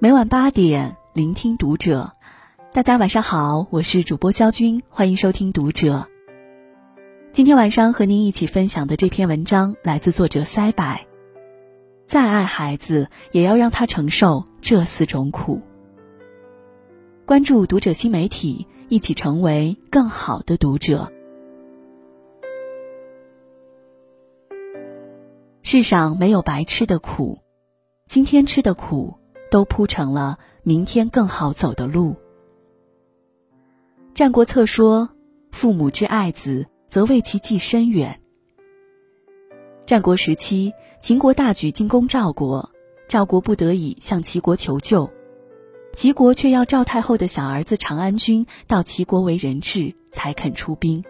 每晚八点，聆听读者。大家晚上好，我是主播肖军，欢迎收听读者。今天晚上和您一起分享的这篇文章来自作者塞柏。再爱孩子，也要让他承受这四种苦。关注读者新媒体，一起成为更好的读者。世上没有白吃的苦，今天吃的苦，都铺成了明天更好走的路。《战国策》说：“父母之爱子，则为其计深远。”战国时期，秦国大举进攻赵国，赵国不得已向齐国求救，齐国却要赵太后的小儿子长安君到齐国为人质，才肯出兵。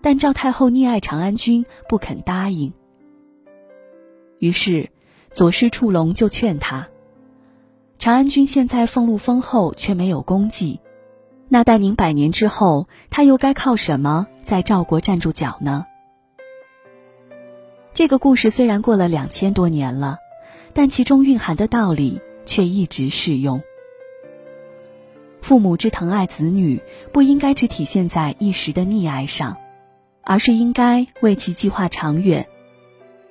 但赵太后溺爱长安君，不肯答应。于是，左师触龙就劝他：“长安君现在俸禄丰厚，却没有功绩，那待您百年之后，他又该靠什么在赵国站住脚呢？”这个故事虽然过了两千多年了，但其中蕴含的道理却一直适用。父母之疼爱子女，不应该只体现在一时的溺爱上，而是应该为其计划长远。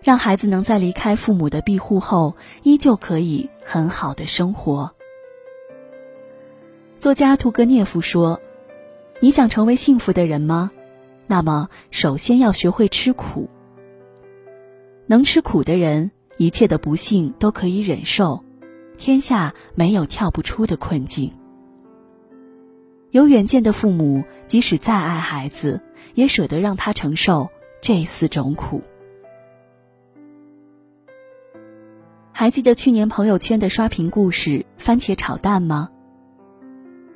让孩子能在离开父母的庇护后，依旧可以很好的生活。作家屠格涅夫说：“你想成为幸福的人吗？那么首先要学会吃苦。能吃苦的人，一切的不幸都可以忍受，天下没有跳不出的困境。有远见的父母，即使再爱孩子，也舍得让他承受这四种苦。”还记得去年朋友圈的刷屏故事“番茄炒蛋”吗？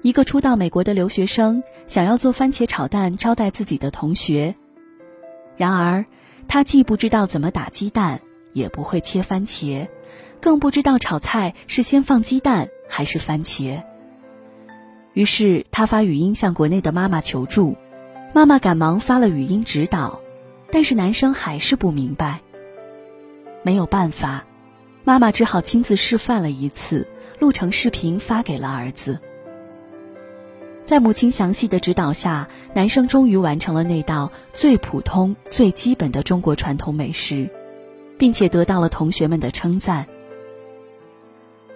一个初到美国的留学生想要做番茄炒蛋招待自己的同学，然而他既不知道怎么打鸡蛋，也不会切番茄，更不知道炒菜是先放鸡蛋还是番茄。于是他发语音向国内的妈妈求助，妈妈赶忙发了语音指导，但是男生还是不明白。没有办法。妈妈只好亲自示范了一次，录成视频发给了儿子。在母亲详细的指导下，男生终于完成了那道最普通、最基本的中国传统美食，并且得到了同学们的称赞。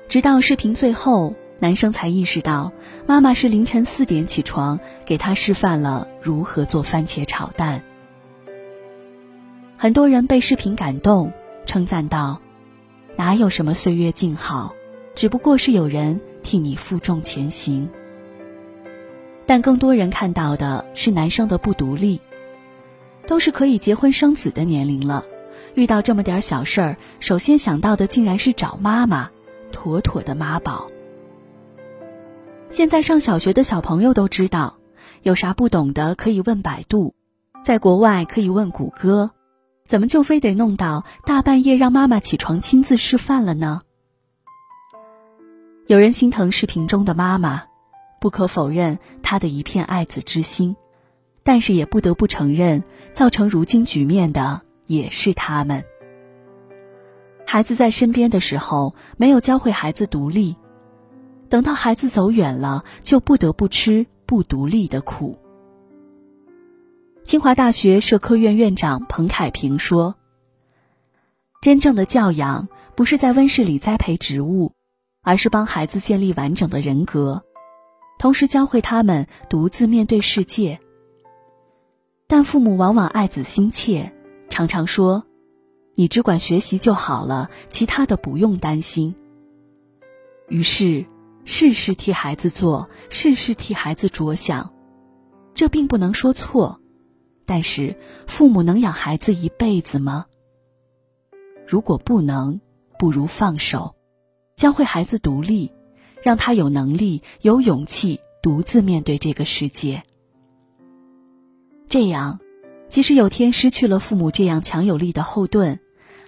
直到视频最后，男生才意识到，妈妈是凌晨四点起床给他示范了如何做番茄炒蛋。很多人被视频感动，称赞道。哪有什么岁月静好，只不过是有人替你负重前行。但更多人看到的是男生的不独立，都是可以结婚生子的年龄了，遇到这么点小事儿，首先想到的竟然是找妈妈，妥妥的妈宝。现在上小学的小朋友都知道，有啥不懂的可以问百度，在国外可以问谷歌。怎么就非得弄到大半夜让妈妈起床亲自示范了呢？有人心疼视频中的妈妈，不可否认她的一片爱子之心，但是也不得不承认，造成如今局面的也是他们。孩子在身边的时候，没有教会孩子独立，等到孩子走远了，就不得不吃不独立的苦。清华大学社科院院长彭凯平说：“真正的教养不是在温室里栽培植物，而是帮孩子建立完整的人格，同时教会他们独自面对世界。但父母往往爱子心切，常常说：‘你只管学习就好了，其他的不用担心。’于是，事事替孩子做，事事替孩子着想，这并不能说错。”但是，父母能养孩子一辈子吗？如果不能，不如放手，教会孩子独立，让他有能力、有勇气独自面对这个世界。这样，即使有天失去了父母这样强有力的后盾，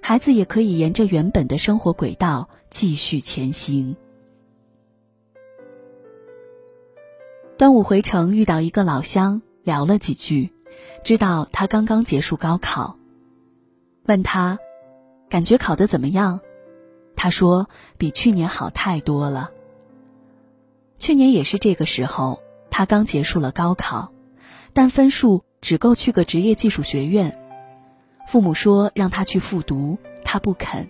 孩子也可以沿着原本的生活轨道继续前行。端午回城，遇到一个老乡，聊了几句。知道他刚刚结束高考，问他，感觉考得怎么样？他说比去年好太多了。去年也是这个时候，他刚结束了高考，但分数只够去个职业技术学院。父母说让他去复读，他不肯，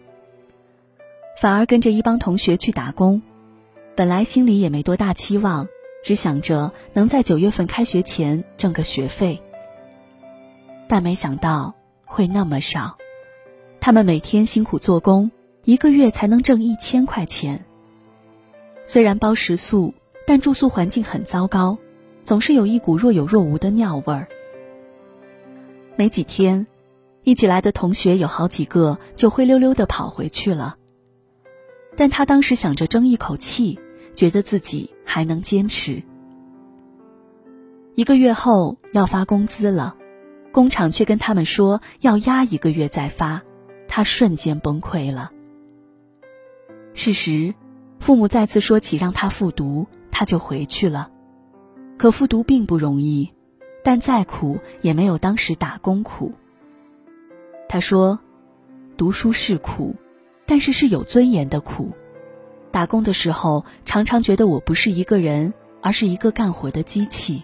反而跟着一帮同学去打工。本来心里也没多大期望，只想着能在九月份开学前挣个学费。但没想到会那么少，他们每天辛苦做工，一个月才能挣一千块钱。虽然包食宿，但住宿环境很糟糕，总是有一股若有若无的尿味儿。没几天，一起来的同学有好几个就灰溜溜的跑回去了。但他当时想着争一口气，觉得自己还能坚持。一个月后要发工资了。工厂却跟他们说要压一个月再发，他瞬间崩溃了。事实，父母再次说起让他复读，他就回去了。可复读并不容易，但再苦也没有当时打工苦。他说：“读书是苦，但是是有尊严的苦。打工的时候，常常觉得我不是一个人，而是一个干活的机器。”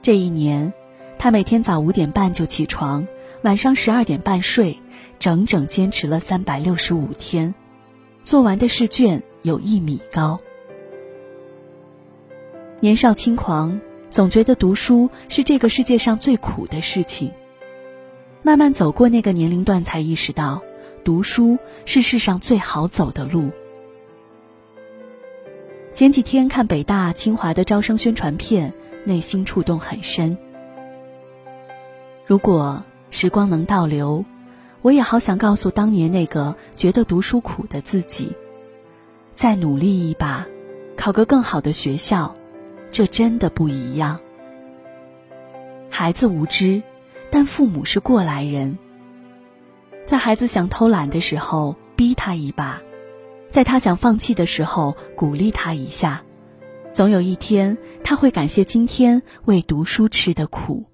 这一年。他每天早五点半就起床，晚上十二点半睡，整整坚持了三百六十五天，做完的试卷有一米高。年少轻狂，总觉得读书是这个世界上最苦的事情。慢慢走过那个年龄段，才意识到，读书是世上最好走的路。前几天看北大、清华的招生宣传片，内心触动很深。如果时光能倒流，我也好想告诉当年那个觉得读书苦的自己：再努力一把，考个更好的学校，这真的不一样。孩子无知，但父母是过来人。在孩子想偷懒的时候，逼他一把；在他想放弃的时候，鼓励他一下。总有一天，他会感谢今天为读书吃的苦。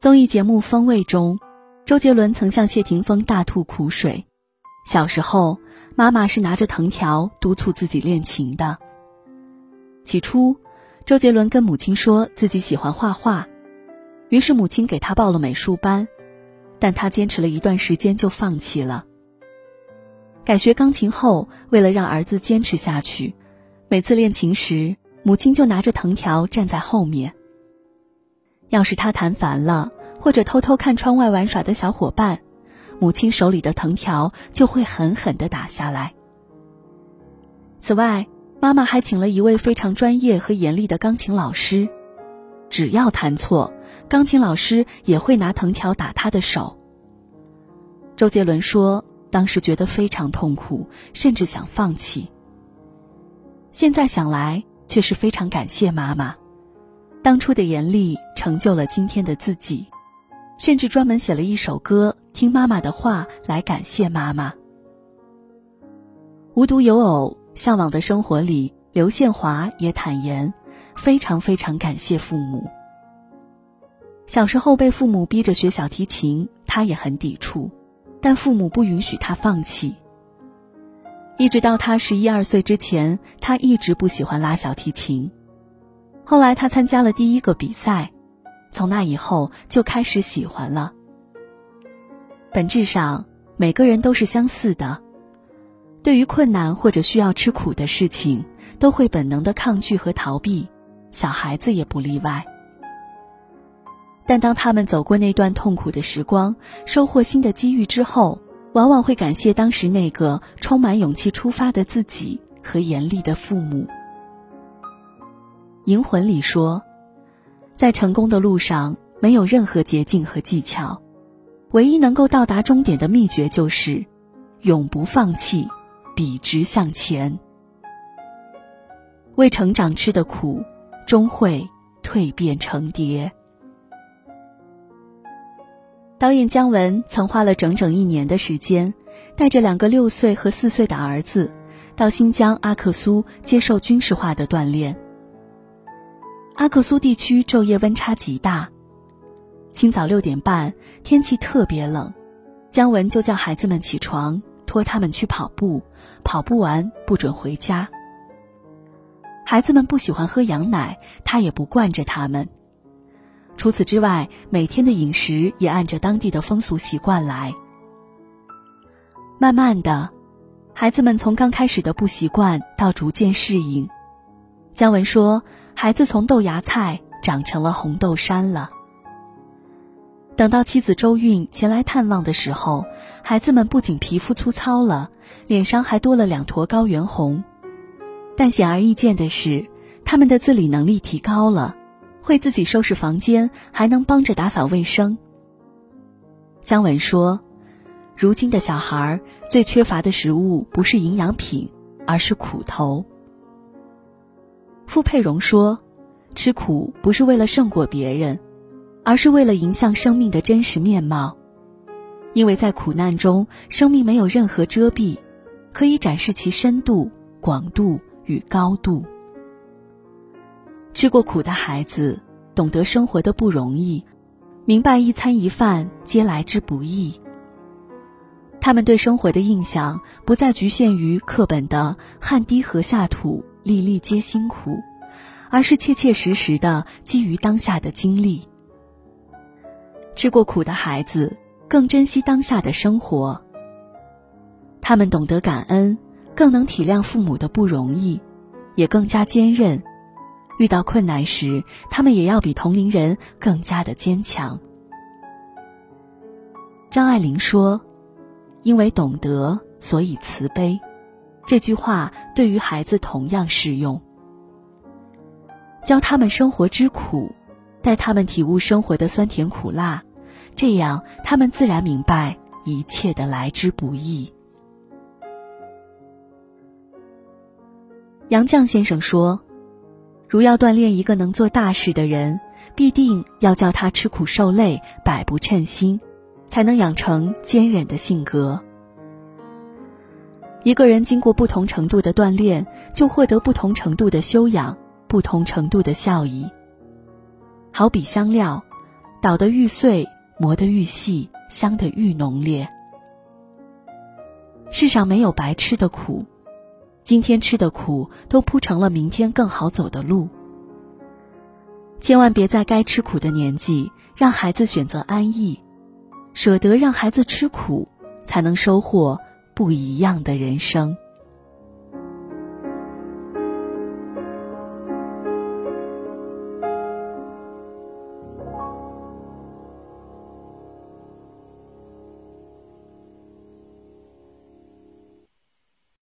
综艺节目《风味》中，周杰伦曾向谢霆锋大吐苦水。小时候，妈妈是拿着藤条督促自己练琴的。起初，周杰伦跟母亲说自己喜欢画画，于是母亲给他报了美术班，但他坚持了一段时间就放弃了。改学钢琴后，为了让儿子坚持下去，每次练琴时，母亲就拿着藤条站在后面。要是他弹烦了，或者偷偷看窗外玩耍的小伙伴，母亲手里的藤条就会狠狠地打下来。此外，妈妈还请了一位非常专业和严厉的钢琴老师，只要弹错，钢琴老师也会拿藤条打他的手。周杰伦说，当时觉得非常痛苦，甚至想放弃。现在想来，却是非常感谢妈妈。当初的严厉成就了今天的自己，甚至专门写了一首歌，听妈妈的话来感谢妈妈。无独有偶，向往的生活里，刘宪华也坦言，非常非常感谢父母。小时候被父母逼着学小提琴，他也很抵触，但父母不允许他放弃。一直到他十一二岁之前，他一直不喜欢拉小提琴。后来他参加了第一个比赛，从那以后就开始喜欢了。本质上，每个人都是相似的，对于困难或者需要吃苦的事情，都会本能的抗拒和逃避，小孩子也不例外。但当他们走过那段痛苦的时光，收获新的机遇之后，往往会感谢当时那个充满勇气出发的自己和严厉的父母。《银魂》里说，在成功的路上没有任何捷径和技巧，唯一能够到达终点的秘诀就是永不放弃，笔直向前。为成长吃的苦，终会蜕变成蝶。导演姜文曾花了整整一年的时间，带着两个六岁和四岁的儿子，到新疆阿克苏接受军事化的锻炼。阿克苏地区昼夜温差极大，清早六点半，天气特别冷，姜文就叫孩子们起床，拖他们去跑步，跑不完不准回家。孩子们不喜欢喝羊奶，他也不惯着他们。除此之外，每天的饮食也按着当地的风俗习惯来。慢慢的，孩子们从刚开始的不习惯到逐渐适应。姜文说：“孩子从豆芽菜长成了红豆杉了。”等到妻子周韵前来探望的时候，孩子们不仅皮肤粗糙了，脸上还多了两坨高原红。但显而易见的是，他们的自理能力提高了，会自己收拾房间，还能帮着打扫卫生。姜文说：“如今的小孩最缺乏的食物不是营养品，而是苦头。”傅佩荣说：“吃苦不是为了胜过别人，而是为了迎向生命的真实面貌，因为在苦难中，生命没有任何遮蔽，可以展示其深度、广度。”与高度，吃过苦的孩子懂得生活的不容易，明白一餐一饭皆来之不易。他们对生活的印象不再局限于课本的“汗滴禾下土，粒粒皆辛苦”，而是切切实实的基于当下的经历。吃过苦的孩子更珍惜当下的生活，他们懂得感恩。更能体谅父母的不容易，也更加坚韧。遇到困难时，他们也要比同龄人更加的坚强。张爱玲说：“因为懂得，所以慈悲。”这句话对于孩子同样适用。教他们生活之苦，带他们体悟生活的酸甜苦辣，这样他们自然明白一切的来之不易。杨绛先生说：“如要锻炼一个能做大事的人，必定要叫他吃苦受累，百不称心，才能养成坚忍的性格。一个人经过不同程度的锻炼，就获得不同程度的修养，不同程度的效益。好比香料，捣得愈碎，磨得愈细，香得愈浓烈。世上没有白吃的苦。”今天吃的苦，都铺成了明天更好走的路。千万别在该吃苦的年纪，让孩子选择安逸，舍得让孩子吃苦，才能收获不一样的人生。